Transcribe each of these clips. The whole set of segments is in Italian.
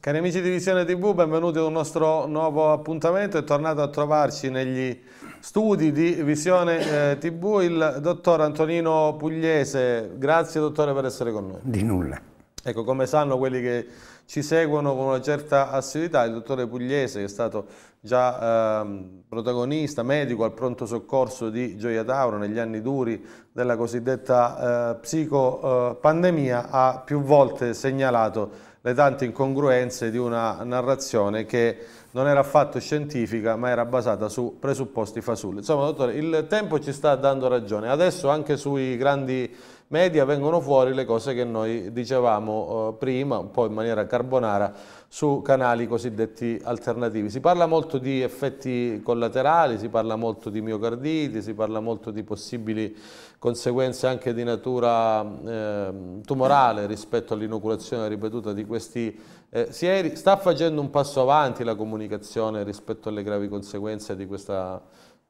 Cari amici di Visione TV, benvenuti ad un nostro nuovo appuntamento. È tornato a trovarci negli studi di Visione eh, TV il dottor Antonino Pugliese. Grazie dottore per essere con noi. Di nulla. Ecco, come sanno quelli che ci seguono con una certa assiduità, il dottore Pugliese che è stato già ehm, protagonista, medico al pronto soccorso di Gioia Tauro negli anni duri della cosiddetta eh, psicopandemia, ha più volte segnalato le tante incongruenze di una narrazione che non era affatto scientifica ma era basata su presupposti fasulli. Insomma, dottore, il tempo ci sta dando ragione. Adesso anche sui grandi media vengono fuori le cose che noi dicevamo eh, prima, un po' in maniera carbonara, su canali cosiddetti alternativi. Si parla molto di effetti collaterali, si parla molto di miocarditi, si parla molto di possibili conseguenze anche di natura eh, tumorale rispetto all'inoculazione ripetuta di questi eh, sieri. Sta facendo un passo avanti la comunicazione rispetto alle gravi conseguenze di questa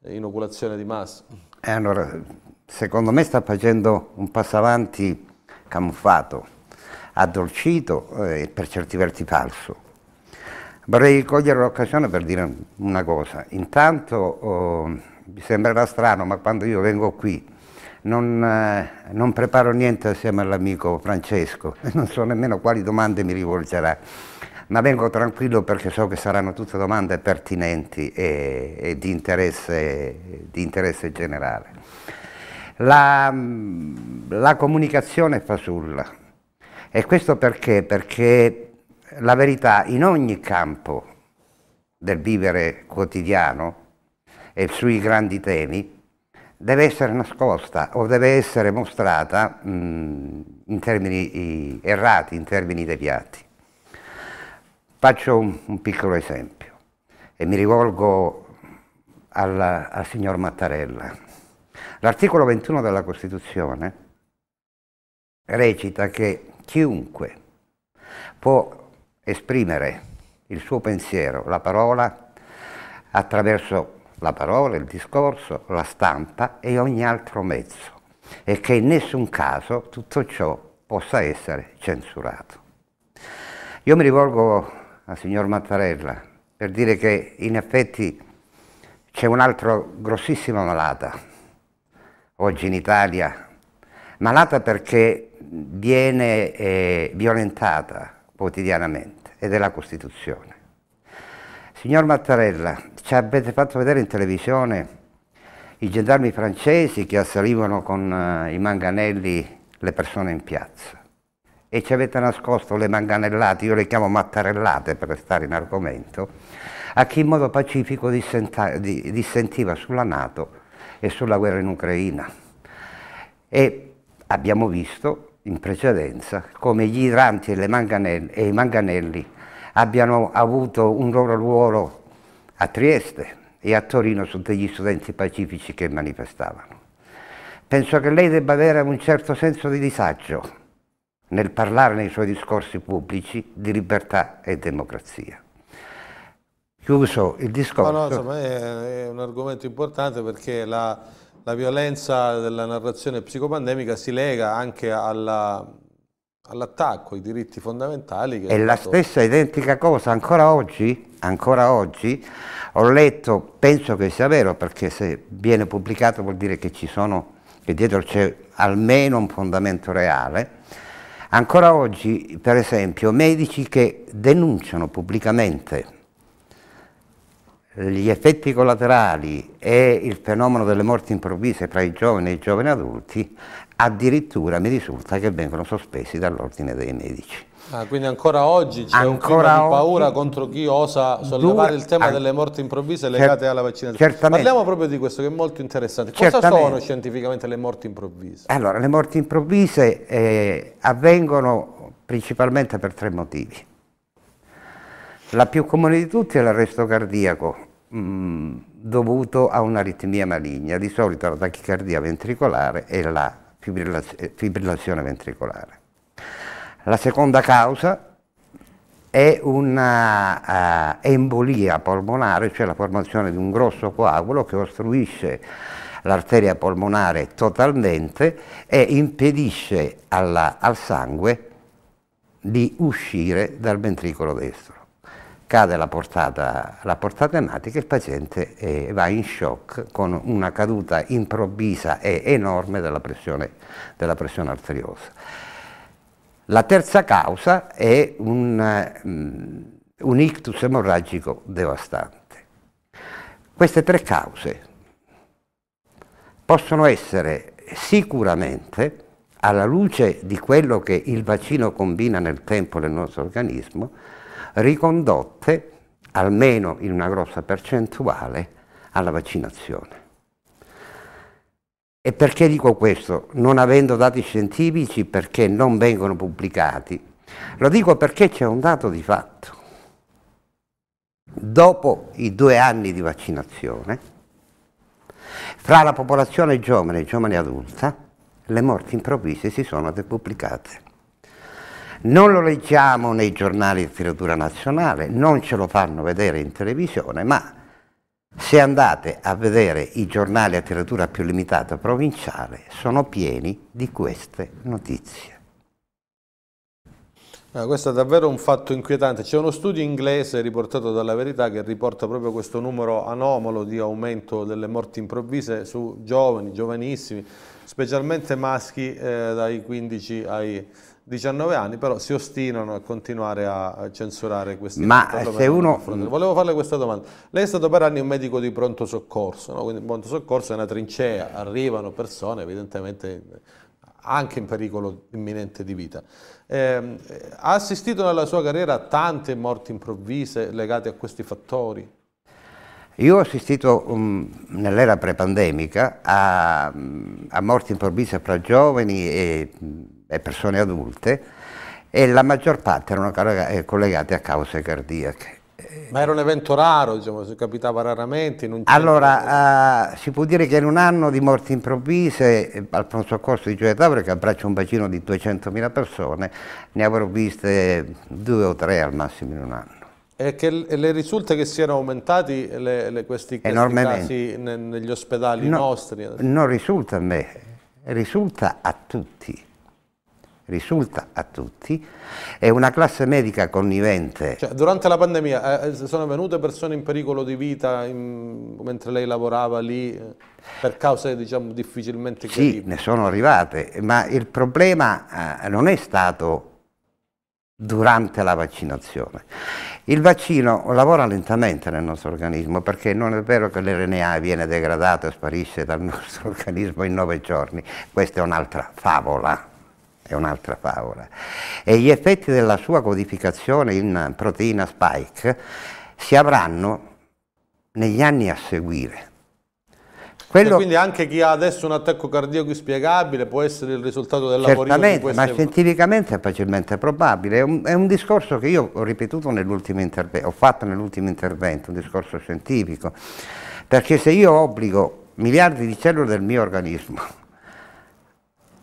inoculazione di massa? E allora, secondo me sta facendo un passo avanti camuffato, addolcito e per certi versi falso. Vorrei cogliere l'occasione per dire una cosa. Intanto oh, sembrerà strano, ma quando io vengo qui non, eh, non preparo niente assieme all'amico Francesco, non so nemmeno quali domande mi rivolgerà, ma vengo tranquillo perché so che saranno tutte domande pertinenti e, e di, interesse, di, interesse, generale. La, la comunicazione fasulla e questo perché? Perché la verità in ogni campo del vivere quotidiano e sui grandi temi deve essere nascosta o deve essere mostrata mh, in termini errati, in termini deviati. Faccio un, un piccolo esempio e mi rivolgo al, al signor Mattarella. L'articolo 21 della Costituzione recita che chiunque può esprimere il suo pensiero, la parola, attraverso la parola, il discorso, la stampa e ogni altro mezzo e che in nessun caso tutto ciò possa essere censurato. Io mi rivolgo al signor Mattarella per dire che in effetti c'è un altro grossissima malata oggi in Italia, malata perché viene eh, violentata quotidianamente ed è la Costituzione. Signor Mattarella, ci avete fatto vedere in televisione i gendarmi francesi che assalivano con uh, i manganelli le persone in piazza e ci avete nascosto le manganellate, io le chiamo mattarellate per restare in argomento, a chi in modo pacifico dissentiva sulla Nato e sulla guerra in Ucraina. E abbiamo visto in precedenza come gli idranti e, manganelli, e i manganelli abbiano avuto un loro ruolo a Trieste e a Torino su degli studenti pacifici che manifestavano. Penso che lei debba avere un certo senso di disagio nel parlare nei suoi discorsi pubblici di libertà e democrazia. Chiuso il discorso. No, no, insomma, è, è un argomento importante perché la, la violenza della narrazione psicopandemica si lega anche alla all'attacco ai diritti fondamentali. è la fatto... stessa identica cosa, ancora oggi, ancora oggi ho letto, penso che sia vero, perché se viene pubblicato vuol dire che ci sono, che dietro c'è almeno un fondamento reale, ancora oggi per esempio medici che denunciano pubblicamente gli effetti collaterali e il fenomeno delle morti improvvise tra i giovani e i giovani adulti, addirittura mi risulta che vengono sospesi dall'ordine dei medici. Ah, quindi ancora oggi c'è un clima di paura contro chi osa sollevare due, il tema delle morti improvvise legate alla vaccinazione. Parliamo proprio di questo che è molto interessante. Cosa certamente. sono scientificamente le morti improvvise? Allora, le morti improvvise eh, avvengono principalmente per tre motivi. La più comune di tutti è l'arresto cardiaco mm, dovuto a un'aritmia maligna, di solito la tachicardia ventricolare e la fibrillazione ventricolare. La seconda causa è una uh, embolia polmonare, cioè la formazione di un grosso coagulo che ostruisce l'arteria polmonare totalmente e impedisce alla, al sangue di uscire dal ventricolo destro cade la portata, la portata ematica e il paziente eh, va in shock con una caduta improvvisa e enorme della pressione, della pressione arteriosa. La terza causa è un, um, un ictus emorragico devastante. Queste tre cause possono essere sicuramente, alla luce di quello che il vaccino combina nel tempo nel nostro organismo, ricondotte, almeno in una grossa percentuale, alla vaccinazione. E perché dico questo? Non avendo dati scientifici, perché non vengono pubblicati. Lo dico perché c'è un dato di fatto. Dopo i due anni di vaccinazione, fra la popolazione giovane e giovane adulta, le morti improvvise si sono depubblicate. Non lo leggiamo nei giornali di letteratura nazionale, non ce lo fanno vedere in televisione, ma se andate a vedere i giornali a letteratura più limitata provinciale, sono pieni di queste notizie. Ah, questo è davvero un fatto inquietante. C'è uno studio inglese riportato dalla Verità che riporta proprio questo numero anomalo di aumento delle morti improvvise su giovani, giovanissimi, specialmente maschi eh, dai 15 ai 19 anni, però si ostinano a continuare a censurare questi Ma se uno... Volevo farle questa domanda. Lei è stato per anni un medico di pronto soccorso, no? quindi il pronto soccorso è una trincea, arrivano persone evidentemente anche in pericolo imminente di vita. Eh, ha assistito nella sua carriera a tante morti improvvise legate a questi fattori? Io ho assistito um, nell'era prepandemica a, a morti improvvise fra giovani e e persone adulte e la maggior parte erano eh, collegate a cause cardiache. Ma era un evento raro, diciamo, si capitava raramente? allora, uh, si può dire che in un anno di morti improvvise eh, al pronto soccorso di Gioia Tavora, che abbraccia un bacino di 200.000 persone, ne avrò viste due o tre al massimo in un anno. E che le risulta che siano aumentati le, le, questi, questi casi ne, negli ospedali no, nostri? Non risulta a me, risulta a tutti risulta a tutti, è una classe medica connivente. Cioè, durante la pandemia eh, eh sono venute persone in pericolo di vita in, mentre lei lavorava lì eh, per cause diciamo, difficilmente chiaribili? Sì, ne sono arrivate, ma il problema eh, non è stato durante la vaccinazione. Il vaccino lavora lentamente nel nostro organismo perché non è vero che l'RNA viene degradato e sparisce dal nostro organismo in nove giorni, questa è un'altra favola è un'altra favola. E gli effetti della sua codificazione in proteina spike si avranno negli anni a seguire. Quello... quindi anche chi ha adesso un attacco cardiaco inspiegabile può essere il risultato del lavoro di queste... ma scientificamente è facilmente probabile. È un, è un discorso che io ho ripetuto nell'ultimo intervento, ho fatto nell'ultimo intervento, un discorso scientifico, perché se io obbligo miliardi di cellule del mio organismo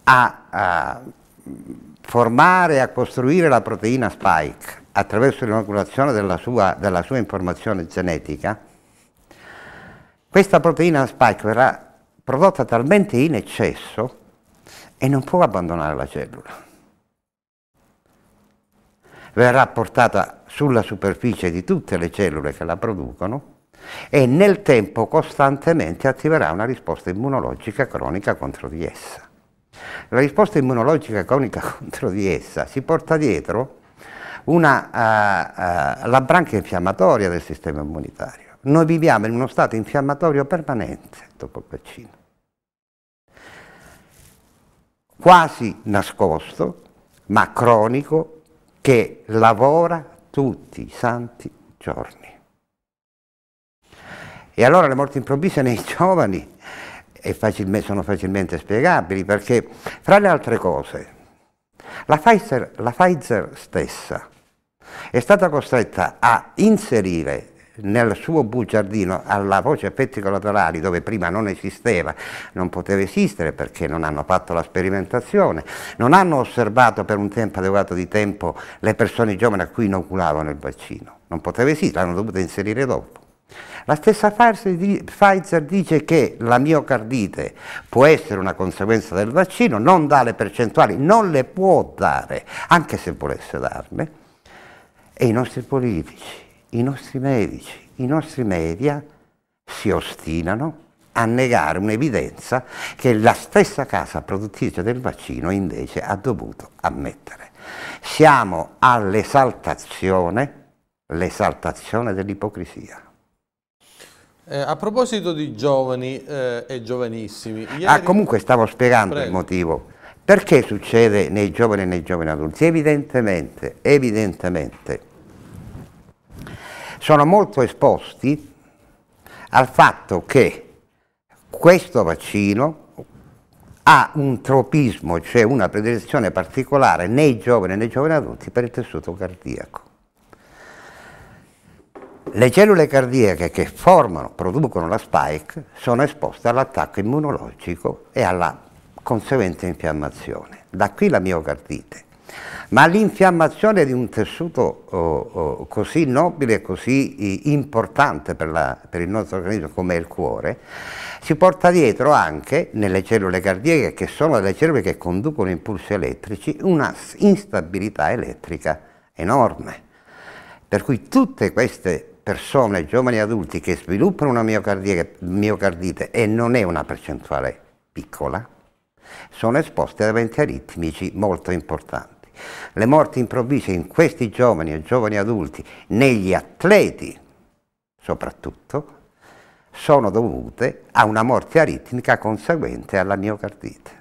a, a formare a costruire la proteina spike attraverso l'inoculazione della della sua informazione genetica, questa proteina spike verrà prodotta talmente in eccesso e non può abbandonare la cellula. verrà portata sulla superficie di tutte le cellule che la producono e nel tempo costantemente attiverà una risposta immunologica cronica contro di essa. La risposta immunologica cronica contro di essa si porta dietro una, uh, uh, la branca infiammatoria del sistema immunitario. Noi viviamo in uno stato infiammatorio permanente dopo il vaccino, quasi nascosto, ma cronico, che lavora tutti i santi giorni. E allora le morti improvvise nei giovani facilmente, sono facilmente spiegabili perché, fra le altre cose, la Pfizer, la Pfizer stessa è stata costretta a inserire nel suo bugiardino alla voce effetti collaterali dove prima non esisteva, non poteva esistere perché non hanno fatto la sperimentazione, non hanno osservato per un tempo adeguato di tempo le persone giovani a cui inoculavano il vaccino, non poteva esistere, l'hanno dovuto inserire dopo. La stessa Pfizer dice che la miocardite può essere una conseguenza del vaccino, non dà le percentuali, non le può dare, anche se volesse darle, e i nostri politici i nostri medici, i nostri media si ostinano a negare un'evidenza che la stessa casa produttrice del vaccino invece ha dovuto ammettere. Siamo all'esaltazione, l'esaltazione dell'ipocrisia. Eh, a proposito di giovani eh, e giovanissimi... Ieri... Ah, comunque stavo spiegando Prego. il motivo. Perché succede nei giovani e nei giovani adulti? Evidentemente, evidentemente, sono molto esposti al fatto che questo vaccino ha un tropismo, cioè una predilezione particolare nei giovani e nei giovani adulti per il tessuto cardiaco. Le cellule cardiache che formano, producono la spike sono esposte all'attacco immunologico e alla conseguente infiammazione. Da qui la miocardite. Ma l'infiammazione di un tessuto oh, oh, così nobile e così importante per, la, per, il nostro organismo come il cuore si porta dietro anche nelle cellule cardiache, che sono le cellule che conducono impulsi elettrici, una instabilità elettrica enorme. Per cui tutte queste persone, giovani adulti, che sviluppano una miocardite e non è una percentuale piccola, sono esposte ad eventi aritmici molto importanti. Le morti improvvise in questi giovani e giovani adulti, negli atleti soprattutto, sono dovute a una morte aritmica conseguente alla miocardite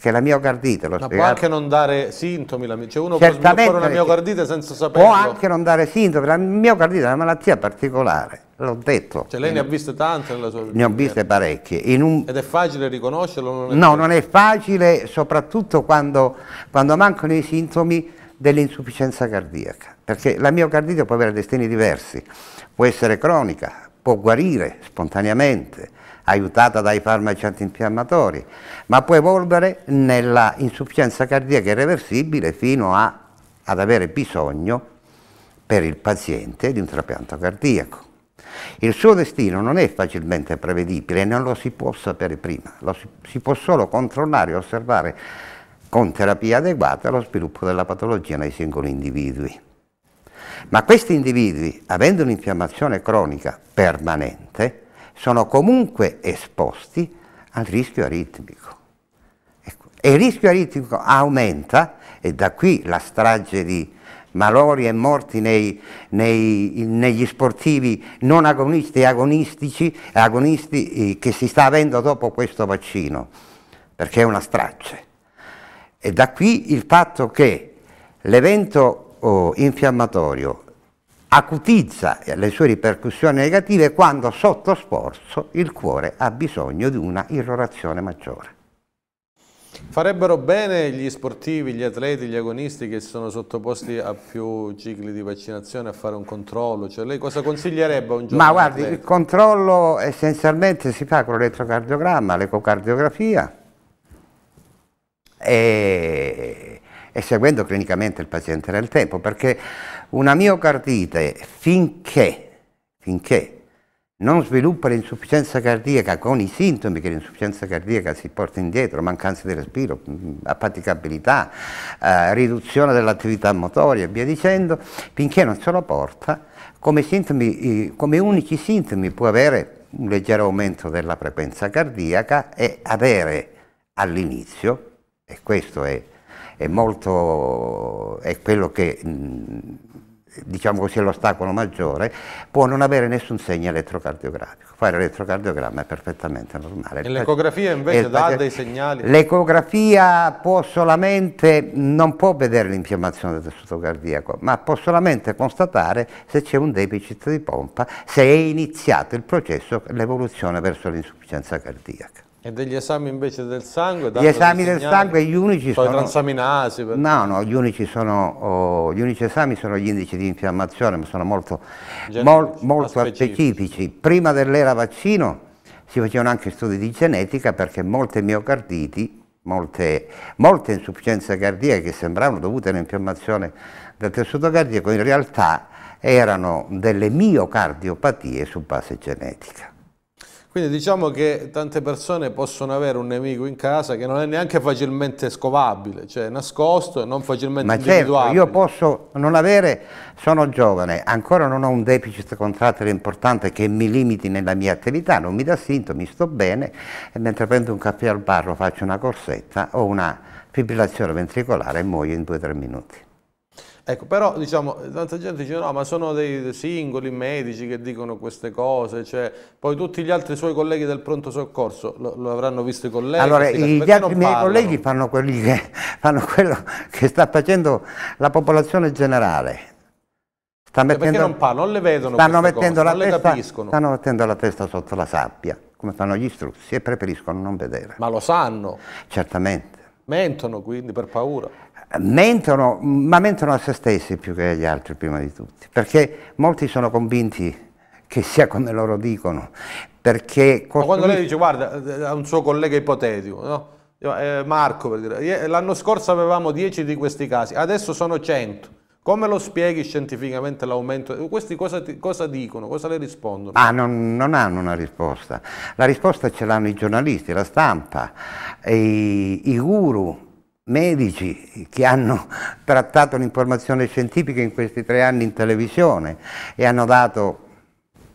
che la miocardite lo Ma spiegato. può anche non dare sintomi, cioè uno può sviluppare una miocardite senza saperlo. Può anche non dare sintomi, la miocardite è una malattia particolare, l'ho detto. Cioè lei ne ha viste tante nella sua vita? Ne ho viste parecchie. Un... Ed è facile riconoscerlo? Non no, non è facile, soprattutto quando, quando mancano i sintomi dell'insufficienza cardiaca, perché la miocardite può avere destini diversi, può essere cronica, può guarire spontaneamente, aiutata dai farmaci antinfiammatori, ma può evolvere nella insufficienza cardiaca irreversibile fino a, ad avere bisogno per il paziente di un trapianto cardiaco. Il suo destino non è facilmente prevedibile non lo si può sapere prima, lo si, si può solo controllare e osservare con terapia adeguata lo sviluppo della patologia nei singoli individui. Ma questi individui, avendo un'infiammazione cronica permanente, sono comunque esposti al rischio aritmico. Ecco. E il rischio aritmico aumenta, e da qui la strage di malori e morti nei, nei, negli sportivi non agonisti e agonistici, agonisti eh, che si sta avendo dopo questo vaccino, perché è una strage. E da qui il fatto che l'evento oh, infiammatorio acutizza le sue ripercussioni negative quando sotto sforzo il cuore ha bisogno di una irrorazione maggiore. Farebbero bene gli sportivi, gli atleti, gli agonisti che sono sottoposti a più cicli di vaccinazione a fare un controllo? Cioè lei cosa consiglierebbe a un giovane Ma guardi, atleta? il controllo essenzialmente si fa con l'elettrocardiogramma, l'ecocardiografia e, e seguendo clinicamente il paziente nel tempo, perché una miocardite finché, finché non sviluppa l'insufficienza cardiaca con i sintomi che l'insufficienza cardiaca si porta indietro, mancanza di respiro, affaticabilità, eh, riduzione dell'attività motoria e via dicendo, finché non se lo porta, come, sintomi, come unici sintomi può avere un leggero aumento della frequenza cardiaca e avere all'inizio, e questo è, è, molto, è quello che mh, diciamo così, è l'ostacolo maggiore, può non avere nessun segno elettrocardiografico. Fare l'elettrocardiogramma è perfettamente normale. E l'ecografia invece dà dei segnali? L'ecografia può solamente, non può vedere l'infiammazione del tessuto cardiaco, ma può solamente constatare se c'è un deficit di pompa, se è iniziato il processo, l'evoluzione verso l'insufficienza cardiaca. E degli esami invece del sangue? Gli esami del sangue, gli unici sono... i transaminasi? Per... No, no, gli unici, sono, oh, gli unici, esami sono gli indici di infiammazione, ma sono molto, mol, molto specifici. Prima dell'era vaccino si facevano anche studi di genetica perché molte miocarditi, molte, molte insufficienze cardiache che sembravano dovute all'infiammazione del tessuto cardiaco, in realtà erano delle miocardiopatie su base genetica. Quindi diciamo che tante persone possono avere un nemico in casa che non è neanche facilmente scovabile, cioè nascosto e non facilmente Ma individuabile. Certo, io posso non avere, sono giovane, ancora non ho un deficit contrattere importante che mi limiti nella mia attività, non mi dà sintomi, sto bene e mentre prendo un caffè al bar faccio una corsetta o una fibrillazione ventricolare e muoio in due o tre minuti. Ecco, però diciamo, tanta gente dice no, ma sono dei singoli medici che dicono queste cose, cioè, poi tutti gli altri suoi colleghi del pronto soccorso lo, lo avranno visto i colleghi. Allora, gli altri miei colleghi fanno, che, fanno, quello che sta facendo la popolazione generale. Sta mettendo, perché non parlano, non le vedono stanno mettendo, cose, la testa, stanno mettendo la testa sotto la sabbia, come fanno gli struzzi, e preferiscono non vedere. Ma lo sanno? Certamente. Mentono quindi per paura? Mentono, ma mentono a se stessi più che agli altri prima di tutti, perché molti sono convinti che sia come loro dicono, perché... Ma quando lei dice, guarda, a un suo collega ipotetico, no? eh, Marco per dire, l'anno scorso avevamo 10 di questi casi, adesso sono 100. Come lo spieghi scientificamente l'aumento? Questi cosa, cosa, dicono? Cosa le rispondono? Ah, non, non, hanno una risposta. La risposta ce l'hanno i giornalisti, la stampa, i, i guru, medici che hanno trattato l'informazione scientifica in questi tre anni in televisione e hanno dato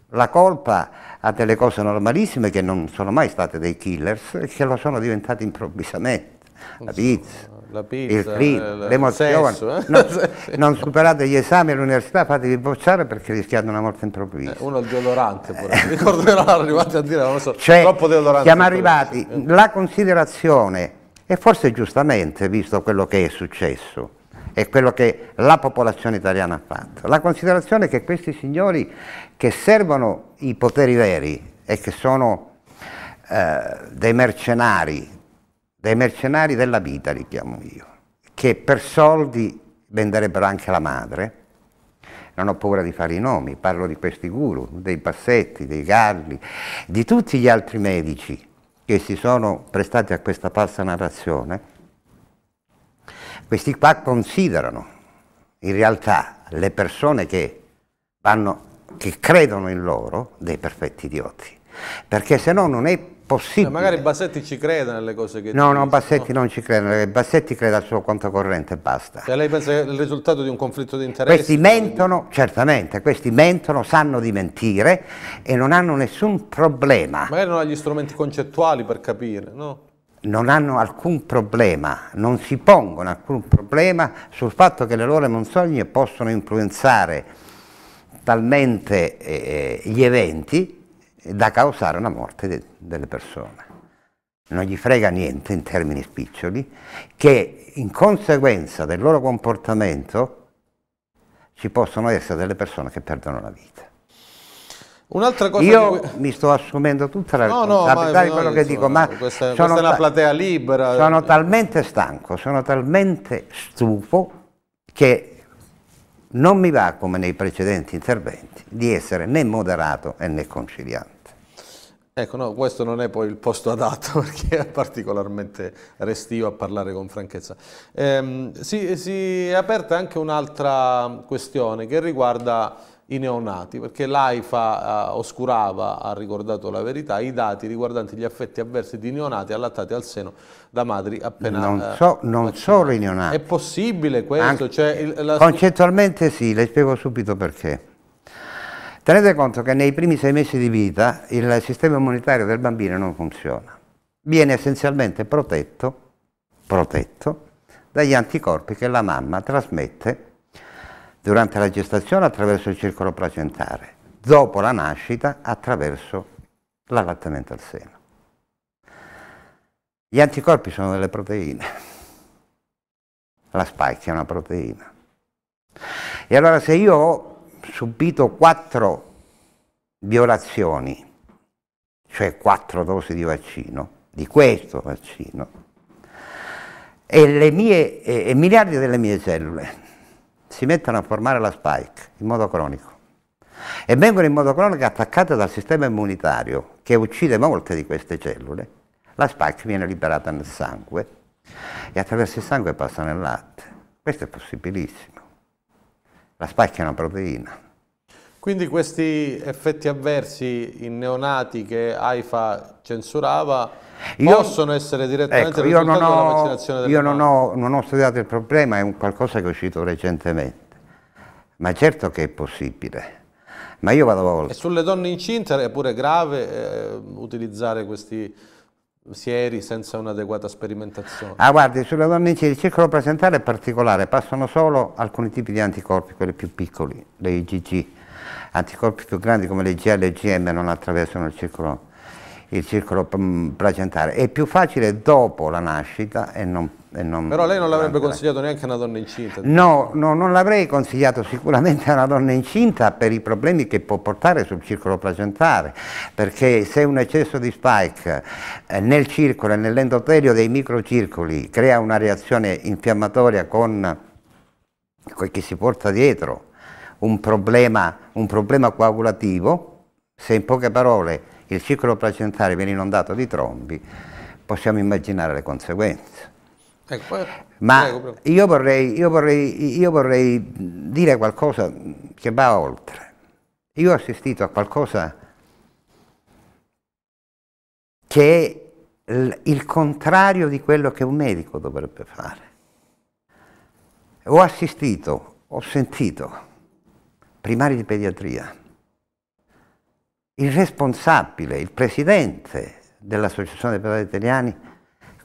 la colpa a delle cose normalissime che non sono mai state dei killers e che lo sono diventate improvvisamente. La pizza, la pizza il free, l'emozione. Eh? Non, non, superate gli esami all'università, fatevi bocciare perché rischiate una morte improvvisa. Eh, uno il deodorante pure. Ricordo che non arrivati a dire, non so, cioè, troppo deodorante. Siamo arrivati, la considerazione e forse giustamente, visto quello che è successo e quello che la popolazione italiana ha fatto. La considerazione che questi signori che servono i poteri veri e che sono eh, dei mercenari, dei mercenari della vita li chiamo io, che per soldi venderebbero anche la madre, non ho paura di fare i nomi, parlo di questi guru, dei Passetti, dei Galli, di tutti gli altri medici che si sono prestati a questa falsa narrazione, questi qua considerano in realtà le persone che, vanno, che credono in loro dei perfetti idioti, perché se no non è possibile. Ma magari Bassetti ci crede nelle cose che No, no, Bassetti no. non ci crede, Bassetti crede al suo conto corrente e basta. Cioè lei pensa che è il risultato di un conflitto di interessi? Questi mentono, quindi... certamente, questi mentono, sanno di mentire e non hanno nessun problema. Magari non hanno gli strumenti concettuali per capire, no? non hanno alcun problema, non si pongono alcun problema sul fatto che le loro menzogne possono influenzare talmente eh, gli eventi da causare una morte de delle persone. Non gli frega niente in termini spiccioli che in conseguenza del loro comportamento ci possono essere delle persone che perdono la vita. Un'altra cosa Io cui... mi sto assumendo tutta la no, responsabilità no, di quello che dico, ma questa, sono questa è una platea libera. Sono talmente stanco, sono talmente stufo che non mi va, come nei precedenti interventi, di essere né moderato né conciliante. Ecco, no, questo non è poi il posto adatto perché è particolarmente restio a parlare con franchezza. Ehm, si, si, è aperta anche un'altra questione che riguarda i neonati, perché l'AIFA uh, oscurava, ha ricordato la verità, i dati riguardanti gli effetti avversi di neonati allattati al seno da madri appena Non, so, non solo i neonati. È possibile questo? Anche, cioè, il, la... Concettualmente sì, le spiego subito perché. Tenete conto che nei primi sei mesi di vita il sistema immunitario del bambino non funziona. Viene essenzialmente protetto, protetto dagli anticorpi che la mamma trasmette durante la gestazione attraverso il circolo placentare, dopo la nascita attraverso l'allattamento al seno. Gli anticorpi sono delle proteine, la spike è una proteina. E allora se io ho subito quattro violazioni, cioè quattro dosi di vaccino, di questo vaccino, e, le mie, e, e miliardi delle mie cellule si mettono a formare la spike in modo cronico e vengono in modo cronico attaccate dal sistema immunitario che uccide molte di queste cellule, la spike viene liberata nel sangue e attraverso il sangue passa nel latte. Questo è possibilissimo. La una proteina. Quindi questi effetti avversi in neonati che AIFA censurava io, possono essere direttamente ecco, io non ho, vaccinazione del Io non ho, non ho, studiato il problema, è un qualcosa che è uscito recentemente, ma certo che è possibile. Ma io vado a E sulle donne incinte è pure grave eh, utilizzare questi sieri senza un'adeguata sperimentazione? Ah, guardi, sulle donne incinte il circolo placentale è particolare, passano solo alcuni tipi di anticorpi, quelli più piccoli, le IgG. Anticorpi più grandi come le IgL e le IgM non attraversano il circolo il circolo mm, placentare. È più facile dopo la nascita e non, non Però lei non l'avrebbe consigliato neanche a una donna incinta? No, no non l'avrei consigliato sicuramente a una donna incinta per i problemi che può portare sul circolo placentare, perché se un eccesso di spike eh, nel circolo e nell'endotelio dei microcircoli crea una reazione infiammatoria con, che si porta dietro un problema, un problema coagulativo, se in poche parole il circolo placentare viene inondato di trombi, possiamo immaginare le conseguenze. Ecco, Ma prego, prego. Io, vorrei, io, vorrei, io vorrei dire qualcosa che va oltre. Io ho assistito a qualcosa che è il contrario di quello che un medico dovrebbe fare. Ho assistito, ho sentito primari di pediatria il responsabile, il presidente dell'Associazione dei Pediatri Italiani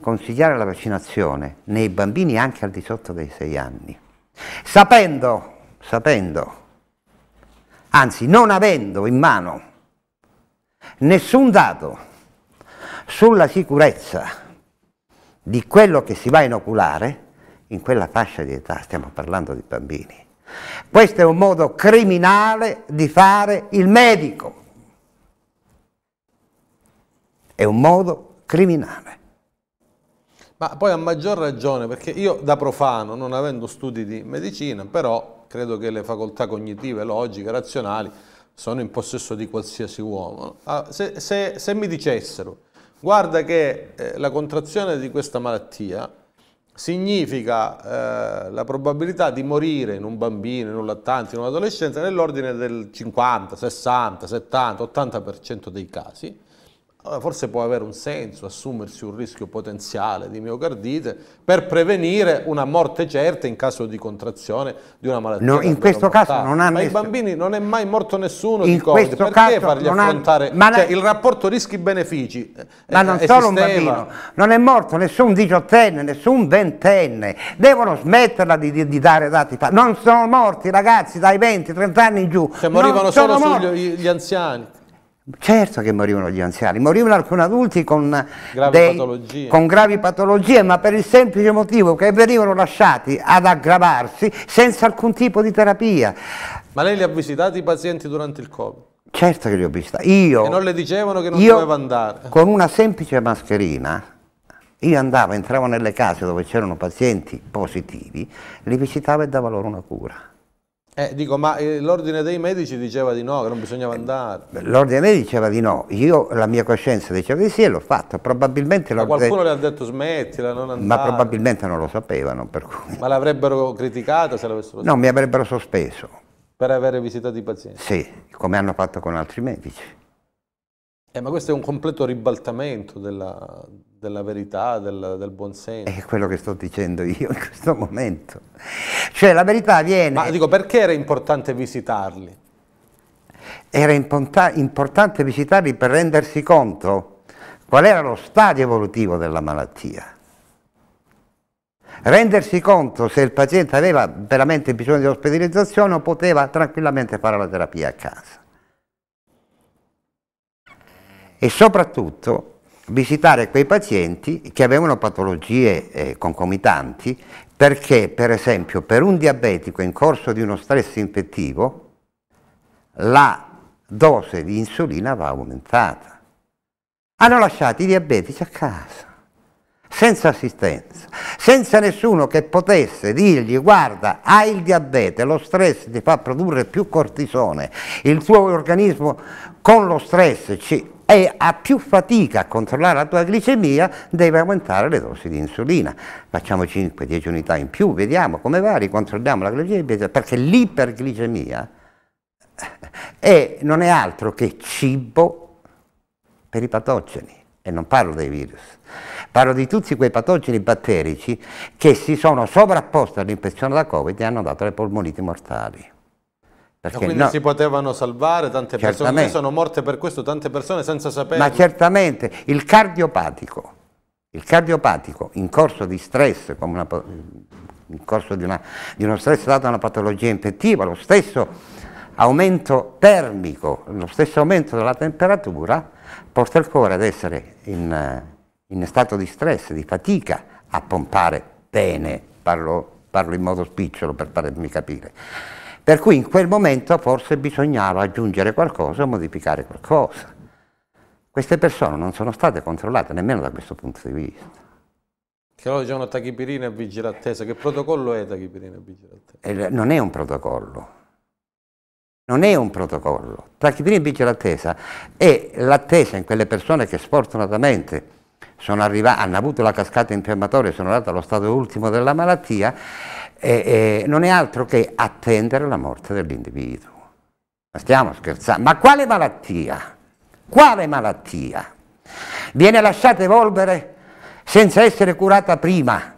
consigliare la vaccinazione nei bambini anche al di sotto dei sei anni, sapendo, sapendo, anzi non avendo in mano nessun dato sulla sicurezza di quello che si va a inoculare in quella fascia di età, stiamo parlando di bambini. Questo è un modo criminale di fare il medico è un modo criminale. Ma poi a maggior ragione, perché io da profano, non avendo studi di medicina, però credo che le facoltà cognitive, logiche, razionali sono in possesso di qualsiasi uomo. Ah, se, se, se mi dicessero, guarda che eh, la contrazione di questa malattia significa eh, la probabilità di morire in un bambino, in un lattante, in un adolescente nell'ordine del 50, 60, 70, 80% dei casi, allora forse può avere un senso assumersi un rischio potenziale di miocardite per prevenire una morte certa in caso di contrazione di una malattia. No, in questo mortale. caso non ha Ma i bambini non è mai morto nessuno in di Covid, perché caso fargli affrontare ha... cioè, il rapporto rischi-benefici? Eh, ma non esisteva. solo un bambino, non è morto nessun diciottenne, nessun ventenne, devono smetterla di, di, di dare dati, non sono morti ragazzi dai 20-30 anni in giù. Cioè morivano solo sugli, gli anziani. Certo che morivano gli anziani, morivano alcuni adulti con gravi, dei, patologie. con gravi patologie, ma per il semplice motivo che venivano lasciati ad aggravarsi senza alcun tipo di terapia. Ma lei li ha visitati i pazienti durante il Covid? Certo che li ho visitati. Io, e non le dicevano che non doveva andare? Con una semplice mascherina, io andavo, entravo nelle case dove c'erano pazienti positivi, li visitavo e davo loro una cura. Eh, dico, ma eh, l'ordine dei medici diceva di no, che non bisognava andare. L'ordine dei medici diceva di no, io la mia coscienza diceva di sì e l'ho fatto, probabilmente... Ma qualcuno le ha detto smettila, non andare. Ma probabilmente non lo sapevano, per cui... Ma l'avrebbero criticata se l'avessero No, mi avrebbero sospeso. Per avere visitato i pazienti? Sì, come hanno fatto con altri medici. Eh, ma questo è un completo ribaltamento della, della verità, del, del buonsenso. È quello che sto dicendo io in questo momento. Cioè la verità viene... Ma dico, perché era importante visitarli? Era importante visitarli per rendersi conto qual era lo stadio evolutivo della malattia rendersi conto se il paziente aveva veramente bisogno di ospedalizzazione o poteva tranquillamente fare la terapia a casa. E soprattutto visitare quei pazienti che avevano patologie eh, concomitanti perché per esempio per un diabetico in corso di uno stress infettivo la dose di insulina va aumentata. Hanno lasciato i diabetici a casa senza assistenza, senza nessuno che potesse dirgli guarda hai il diabete, lo stress ti fa produrre più cortisone, il tuo organismo con lo stress ci, è, ha più fatica a controllare la tua glicemia, deve aumentare le dosi di insulina. Facciamo 5-10 unità in più, vediamo come va, ricontrolliamo la glicemia, perché l'iperglicemia è, non è altro che cibo per i patogeni, e non parlo dei virus. Parlo di tutti quei patogeni batterici che si sono sovrapposti all'infezione da Covid e hanno dato le polmoniti mortali. Perché quindi no, si potevano salvare tante persone, sono morte per questo tante persone senza sapere. Ma certamente il cardiopatico, il cardiopatico in corso di stress, una, in corso di, una, di uno stress dato da una patologia infettiva, lo stesso aumento termico, lo stesso aumento della temperatura, porta il cuore ad essere in in stato di stress, di fatica a pompare bene, parlo, parlo in modo spicciolo per farmi capire. Per cui in quel momento forse bisognava aggiungere qualcosa o modificare qualcosa. Queste persone non sono state controllate nemmeno da questo punto di vista. Che loro dicevano tachipirina e vigile attesa. Che protocollo è tachipirina e vigile attesa? Eh, non è un protocollo. Non è un protocollo. Tachipirina e vigile attesa è l'attesa in quelle persone che sfortunatamente hanno avuto la cascata infiammatoria, sono arrivati allo stato ultimo della malattia, e, e non è altro che attendere la morte dell'individuo. Ma stiamo scherzando, ma quale malattia? Quale malattia? Viene lasciata evolvere senza essere curata prima.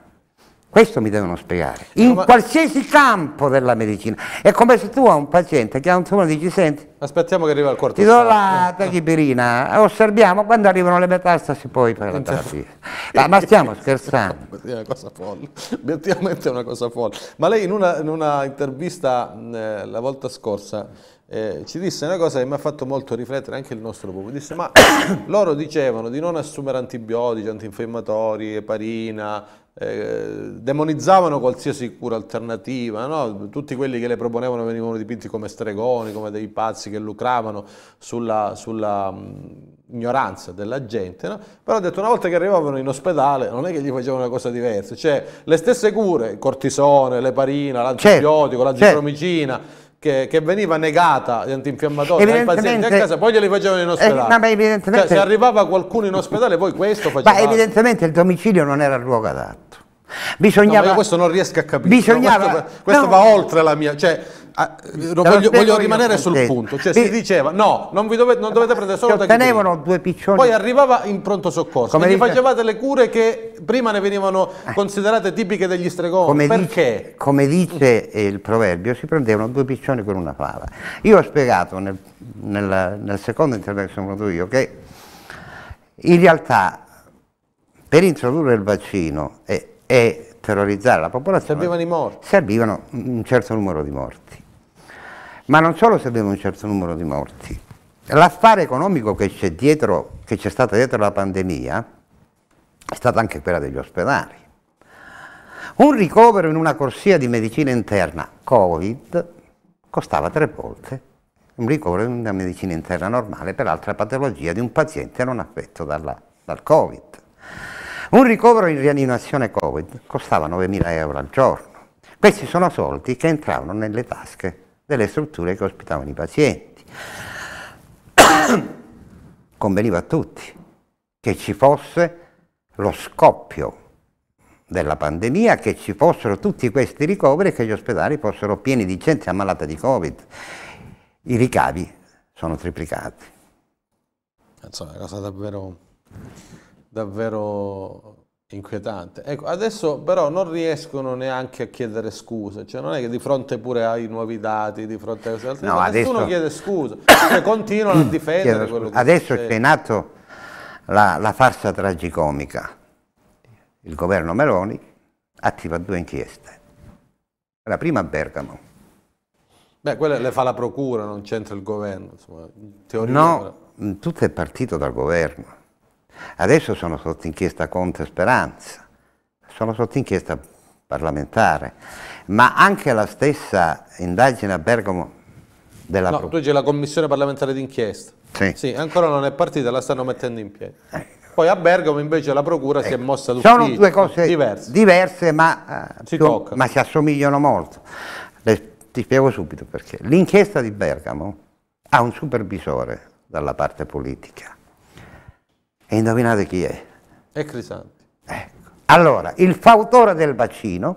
Questo mi devono spiegare. In no, qualsiasi campo della medicina. È come se tu a un paziente che ha un tumore dici, senti, aspettiamo che arriva il corto. Ti do la tachipirina, osserviamo, quando arrivano le metastasi poi fai la terapia. Ma, ma stiamo scherzando. È una cosa folle, obiettivamente è una cosa folle. Ma lei in una, in una intervista eh, la volta scorsa eh, ci disse una cosa che mi ha fatto molto riflettere anche il nostro pubblico. Disse, ma loro dicevano di non assumere antibiotici, antinfiammatori, eparina, eh, demonizzavano qualsiasi cura alternativa, no? tutti quelli che le proponevano venivano dipinti come stregoni, come dei pazzi che lucravano sulla, sulla mh, ignoranza della gente, no? però ho detto una volta che arrivavano in ospedale non è che gli facevano una cosa diversa, cioè le stesse cure, cortisone, l'eparina, l'antibiotico, certo, l'azitromicina, certo che, che, veniva negata gli antinfiammatori ai pazienti a casa, poi glieli facevano in eh, ospedale. Eh, evidentemente, cioè, se arrivava qualcuno in ospedale, poi questo faceva. Ma evidentemente il domicilio non era il luogo adatto. Bisognava... No, io questo non riesco a capire. Bisognava... questo, questo no. va oltre la mia... Cioè, Ah, voglio, voglio rimanere sul sentito. punto, cioè si diceva no, non, dovete, non dovete prendere solo tenevano due piccioni. Poi arrivava in pronto soccorso, come dice, facevate le cure che prima ne venivano eh. considerate tipiche degli stregoni. Come Perché? Dice, come dice il proverbio, si prendevano due piccioni con una fava. Io ho spiegato nel, nel, nel secondo intervento che sono venuto io che in realtà per introdurre il vaccino e, e terrorizzare la popolazione servivano i morti. Servivano un certo numero di morti. Ma non solo serviva un certo numero di morti, l'affare economico che c'è dietro, che c'è stato dietro la pandemia, è stata anche quella degli ospedali. Un ricovero in una corsia di medicina interna Covid costava tre volte un ricovero in una medicina interna normale per altra patologia di un paziente non affetto dalla, dal Covid. Un ricovero in rianimazione Covid costava 9.000 euro al giorno. Questi sono soldi che entravano nelle tasche delle strutture che ospitavano i pazienti. Conveniva a tutti che ci fosse lo scoppio della pandemia che ci fossero tutti questi ricoveri e che gli ospedali fossero pieni di gente ammalata di Covid. I ricavi sono triplicati. Insomma, è una cosa davvero, davvero inquietante. Ecco, adesso però non riescono neanche a chiedere scuse, cioè non è che di fronte pure ai nuovi dati, di fronte a queste altre No, cose, adesso- nessuno chiede scusa, cioè, continuano a difendere quello che Adesso c'è in atto la, la farsa tragicomica. Il governo Meloni attiva due inchieste. La prima a Bergamo. Beh, quelle le fa la procura, non c'entra il governo, insomma, in teoria. No, tutto è partito dal governo. Adesso sono sotto inchiesta Conte Speranza, sono sotto inchiesta parlamentare, ma anche la stessa indagine a Bergamo della No, tu c'è la commissione parlamentare d'inchiesta. Sì. Sì, ancora non è partita, la stanno mettendo in piedi. Poi a Bergamo invece la procura si è mossa d'ufficio. Sono due cose diverse. diverse, ma, eh, Si più- ma si assomigliano molto. Le- ti spiego subito perché. L'inchiesta di Bergamo ha un supervisore dalla parte politica. E indovinate chi è? E Crisanti. Ecco. Allora, il fautore del vaccino,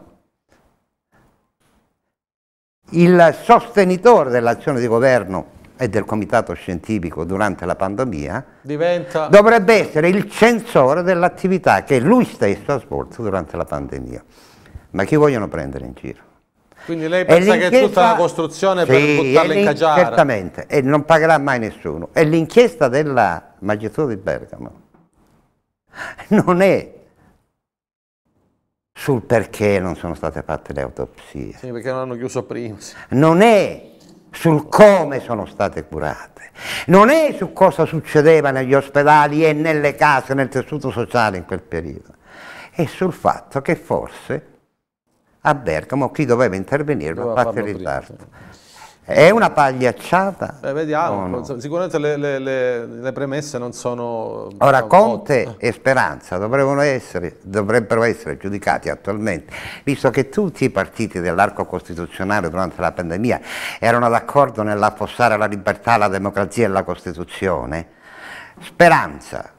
il sostenitore dell'azione di governo e del comitato scientifico durante la pandemia, Diventa... dovrebbe essere il censore dell'attività che lui stesso ha svolto durante la pandemia. Ma chi vogliono prendere in giro? Quindi lei pensa che è tutta una costruzione per Sì, buttarla e in caciara? Certamente, e non pagherà mai nessuno. E l'inchiesta della magistratura di Bergamo non è sul perché non sono state fatte le autopsie, Sì, perché non hanno chiuso prima. sì. non è sul come sono state curate, non è su cosa succedeva negli ospedali e nelle case, nel tessuto sociale in quel periodo, è sul fatto che forse a Bergamo chi doveva intervenire lo Doveva ha fatto in farlo prima, ritardo. È una pagliacciata? Beh, vediamo, No, no. sicuramente le, le- le- le premesse non sono... Ora sono Conte ottime. e Speranza dovrebbero essere, dovrebbero essere giudicati attualmente, visto che tutti i partiti dell'arco costituzionale durante la pandemia erano d'accordo nell'affossare la libertà, la democrazia e la Costituzione, Speranza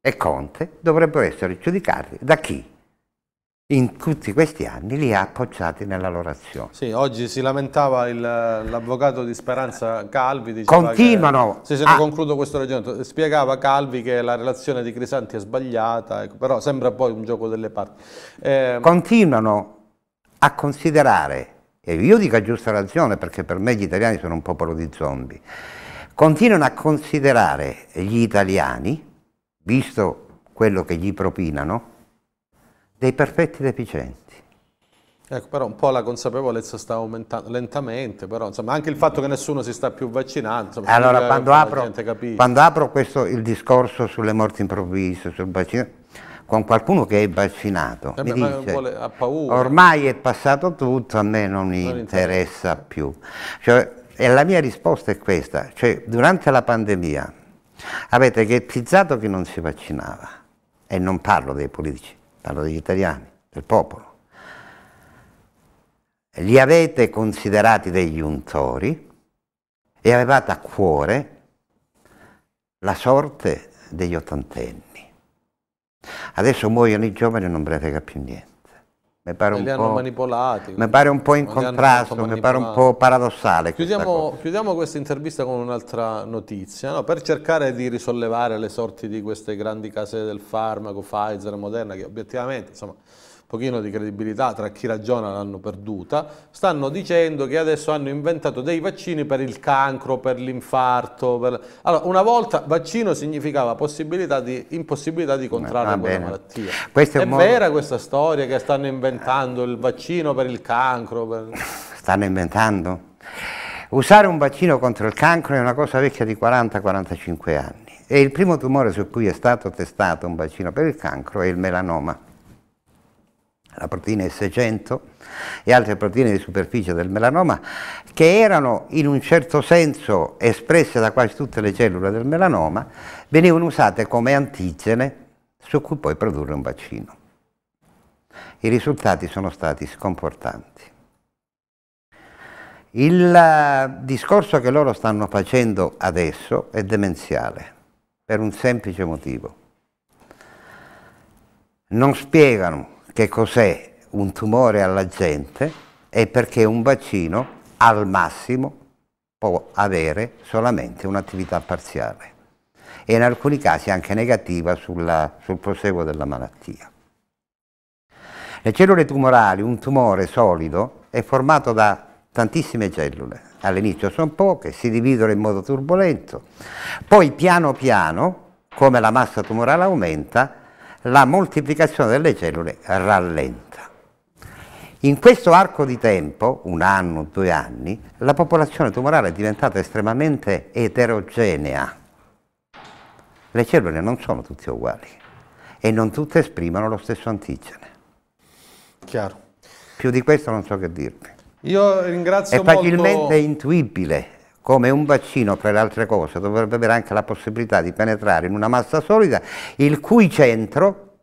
e Conte dovrebbero essere giudicati da chi in tutti questi anni li ha appoggiati nella loro azione. Sì, oggi si lamentava il- l'avvocato di Speranza Calvi. diceva Continuano Che, sì, se ne a- concludo questo ragionamento. Spiegava Calvi che la relazione di Crisanti è sbagliata, ecco, però sembra poi un gioco delle parti. Eh, continuano a considerare, e io dico a giusta ragione perché per me gli italiani sono un popolo di zombie, continuano a considerare gli italiani, visto quello che gli propinano, dei perfetti deficienti. ecco, però un po' la consapevolezza sta aumentando lentamente, però insomma anche il fatto che nessuno si sta più vaccinando, insomma, Allora, quando la apro, quando apro questo, il discorso sulle morti improvvise, sul vaccino, con qualcuno che è vaccinato, Eh mi beh, ma dice, vuole- ha paura. ormai è passato tutto, a me non, Non interessa più. Cioè, e la mia risposta è questa, cioè, durante la pandemia avete ghettizzato chi non si vaccinava, e non parlo dei politici, parlo degli italiani, del popolo. Li avete considerati degli untori e avevate a cuore la sorte degli ottantenni. Adesso muoiono i giovani e non frega più niente. Mi pare un po', manipolati. mi pare un po' in contrasto, mi pare un po' paradossale. questa Chiudiamo, cosa. chiudiamo questa intervista con un'altra notizia, no? per cercare di risollevare le sorti di queste grandi case del farmaco, Pfizer, Moderna, che obiettivamente, insomma, pochino di credibilità tra chi ragiona l'hanno perduta, stanno dicendo che adesso hanno inventato dei vaccini per il cancro, per l'infarto. Per... Allora, una volta vaccino significava possibilità di, impossibilità di contrarre Va quella bene. malattia. Questo è è modo- vera questa storia che stanno inventando il vaccino per il cancro? per- Stanno inventando? Usare un vaccino contro il cancro è una cosa vecchia di 40-45 anni e il primo tumore su cui è stato testato un vaccino per il cancro è il melanoma. La proteina S100 e altre proteine di superficie del melanoma che erano in un certo senso espresse da quasi tutte le cellule del melanoma venivano usate come antigene su cui poi produrre un vaccino. I risultati sono stati sconfortanti. Il discorso che loro stanno facendo adesso è demenziale, per un semplice motivo. Non spiegano che cos'è un tumore alla gente è perché un vaccino al massimo può avere solamente un'attività parziale e in alcuni casi anche negativa sulla, sul proseguo della malattia. Le cellule tumorali, un tumore solido, è formato da tantissime cellule. All'inizio sono poche, si dividono in modo turbolento, poi piano piano, come la massa tumorale aumenta, la moltiplicazione delle cellule rallenta. In questo arco di tempo, un anno, due anni, la popolazione tumorale è diventata estremamente eterogenea. Le cellule non sono tutte uguali e non tutte esprimono lo stesso antigene. Chiaro. Più di questo non so che dirvi. Io ringrazio È facilmente molto... intuibile come un vaccino, tra le altre cose, dovrebbe avere anche la possibilità di penetrare in una massa solida il cui centro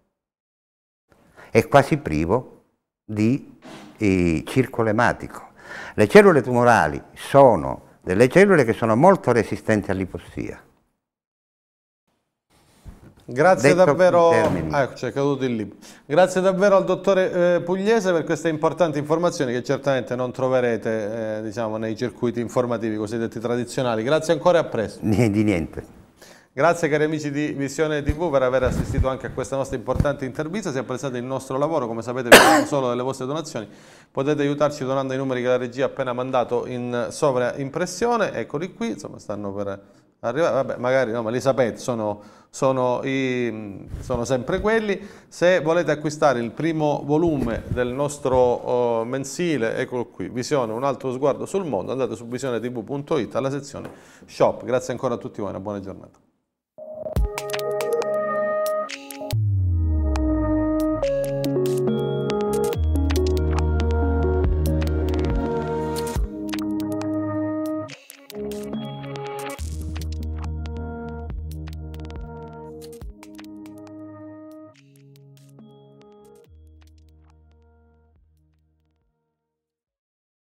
è quasi privo di eh, circolo ematico. Le cellule tumorali sono delle cellule che sono molto resistenti all'ipossia. Grazie davvero, ah, ecco, c'è caduto il libro. Grazie davvero al dottore eh, Pugliese per queste importanti informazioni che certamente non troverete eh, diciamo, nei circuiti informativi cosiddetti tradizionali. Grazie ancora e a presto. Di niente. Grazie cari amici di Visione TV per aver assistito anche a questa nostra importante intervista, se apprezzate il nostro lavoro, come sapete viviamo solo delle vostre donazioni, potete aiutarci donando i numeri che la regia ha appena mandato in sovraimpressione, eccoli qui, insomma stanno per arrivare, vabbè magari no, ma li sapete, sono, sono, i, sono sempre quelli, se volete acquistare il primo volume del nostro oh, mensile, eccolo qui, Visione, un altro sguardo sul mondo, andate su visionetv.it alla sezione shop, grazie ancora a tutti voi, una buona giornata.